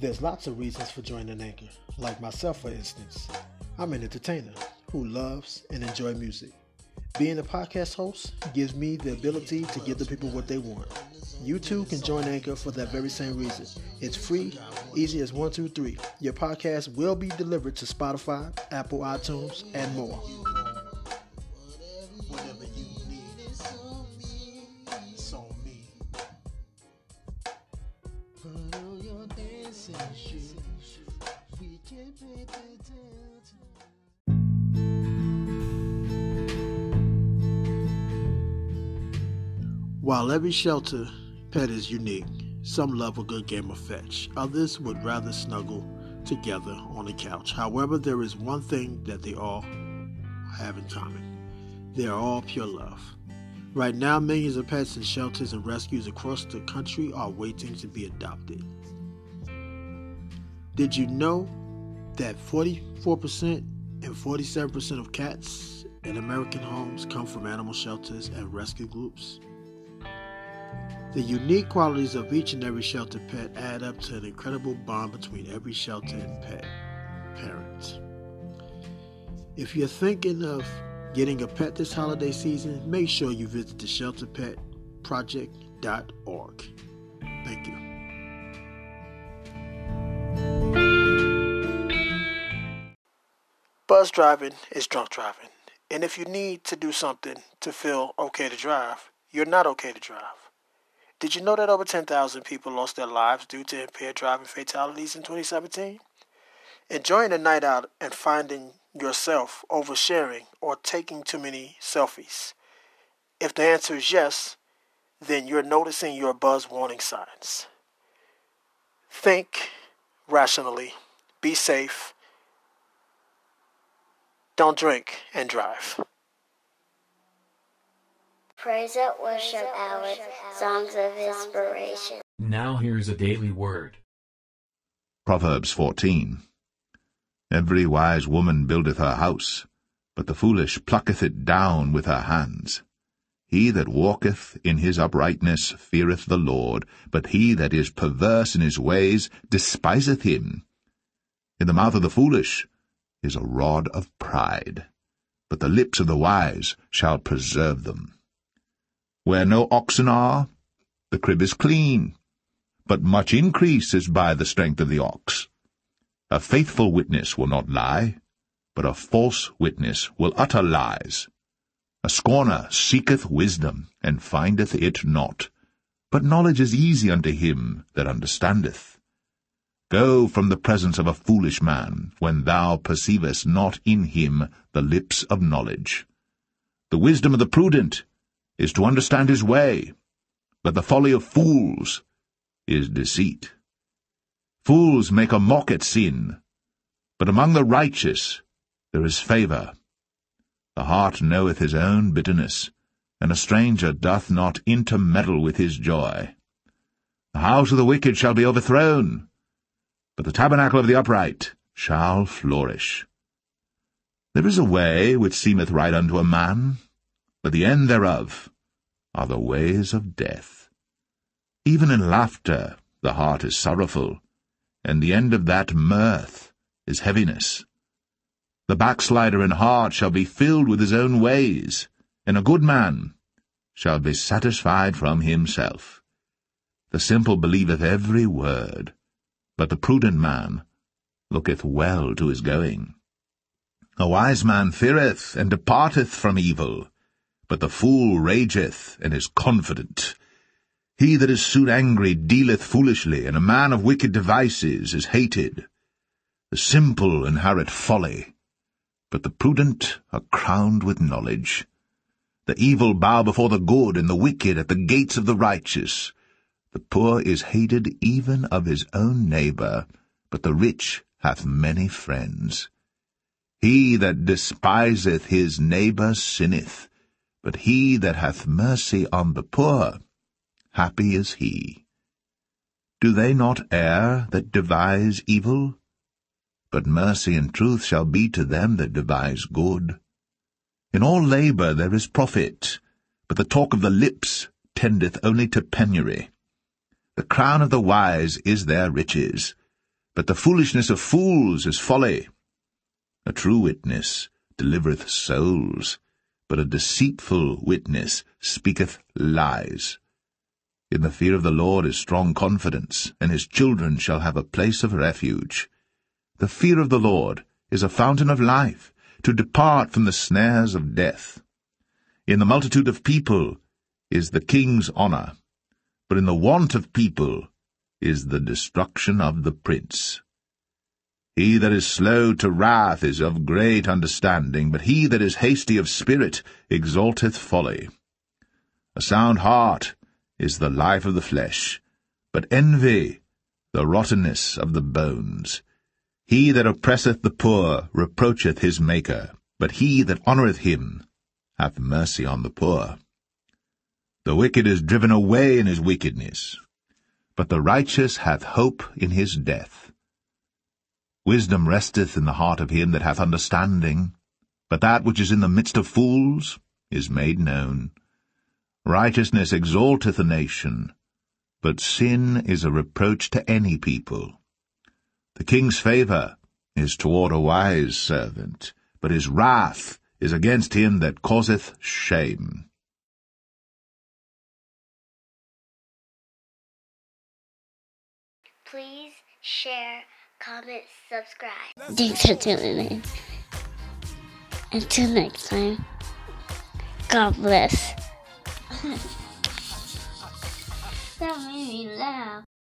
There's lots of reasons for joining Anchor, like myself, for instance. I'm an entertainer who loves and enjoy music. Being a podcast host gives me the ability to give the people what they want. You too can join Anchor for that very same reason. It's free, easy as one, two, three. Your podcast will be delivered to Spotify, Apple iTunes, and more. While every shelter pet is unique, some love a good game of fetch. Others would rather snuggle together on the couch. However, there is one thing that they all have in common. They are all pure love. Right now, millions of pets in shelters and rescues across the country are waiting to be adopted. Did you know that 44% and 47% of cats in American homes come from animal shelters and rescue groups? The unique qualities of each and every shelter pet add up to an incredible bond between every shelter and pet parent. If you're thinking of getting a pet this holiday season, make sure you visit the shelterpetproject.org. Thank you. Buzz driving is drunk driving. And if you need to do something to feel okay to drive, you're not okay to drive. Did you know that over 10,000 people lost their lives due to impaired driving fatalities in 2017? Enjoying a night out and finding yourself oversharing or taking too many selfies? If the answer is yes, then you're noticing your buzz warning signs. Think rationally, be safe, don't drink and drive. Praise it, worship hour, songs of inspiration. Now here's a daily word. Proverbs 14 Every wise woman buildeth her house, but the foolish plucketh it down with her hands. He that walketh in his uprightness feareth the Lord, but he that is perverse in his ways despiseth him. In the mouth of the foolish is a rod of pride, but the lips of the wise shall preserve them. Where no oxen are, the crib is clean, but much increase is by the strength of the ox. A faithful witness will not lie, but a false witness will utter lies. A scorner seeketh wisdom, and findeth it not, but knowledge is easy unto him that understandeth. Go from the presence of a foolish man, when thou perceivest not in him the lips of knowledge. The wisdom of the prudent is to understand his way, but the folly of fools is deceit. Fools make a mock at sin, but among the righteous there is favour. The heart knoweth his own bitterness, and a stranger doth not intermeddle with his joy. The house of the wicked shall be overthrown, but the tabernacle of the upright shall flourish. There is a way which seemeth right unto a man, but the end thereof are the ways of death. Even in laughter the heart is sorrowful, and the end of that mirth is heaviness. The backslider in heart shall be filled with his own ways, and a good man shall be satisfied from himself. The simple believeth every word, but the prudent man looketh well to his going. A wise man feareth and departeth from evil, but the fool rageth and is confident. He that is soon angry dealeth foolishly, and a man of wicked devices is hated. The simple inherit folly, but the prudent are crowned with knowledge. The evil bow before the good, and the wicked at the gates of the righteous. The poor is hated even of his own neighbour, but the rich hath many friends. He that despiseth his neighbour sinneth, but he that hath mercy on the poor, happy is he. Do they not err that devise evil? But mercy and truth shall be to them that devise good. In all labour there is profit, but the talk of the lips tendeth only to penury. The crown of the wise is their riches, but the foolishness of fools is folly. A true witness delivereth souls, but a deceitful witness speaketh lies. In the fear of the Lord is strong confidence, and his children shall have a place of refuge. The fear of the Lord is a fountain of life, to depart from the snares of death. In the multitude of people is the king's honour, but in the want of people is the destruction of the prince. He that is slow to wrath is of great understanding, but he that is hasty of spirit exalteth folly. A sound heart is the life of the flesh, but envy the rottenness of the bones. He that oppresseth the poor reproacheth his Maker, but he that honoureth him hath mercy on the poor. The wicked is driven away in his wickedness, but the righteous hath hope in his death. Wisdom resteth in the heart of him that hath understanding, but that which is in the midst of fools is made known. Righteousness exalteth a nation, but sin is a reproach to any people. The king's favour is toward a wise servant, but his wrath is against him that causeth shame. Please share, comment, subscribe. Thanks for tuning in. Until next time, God bless. that made me laugh.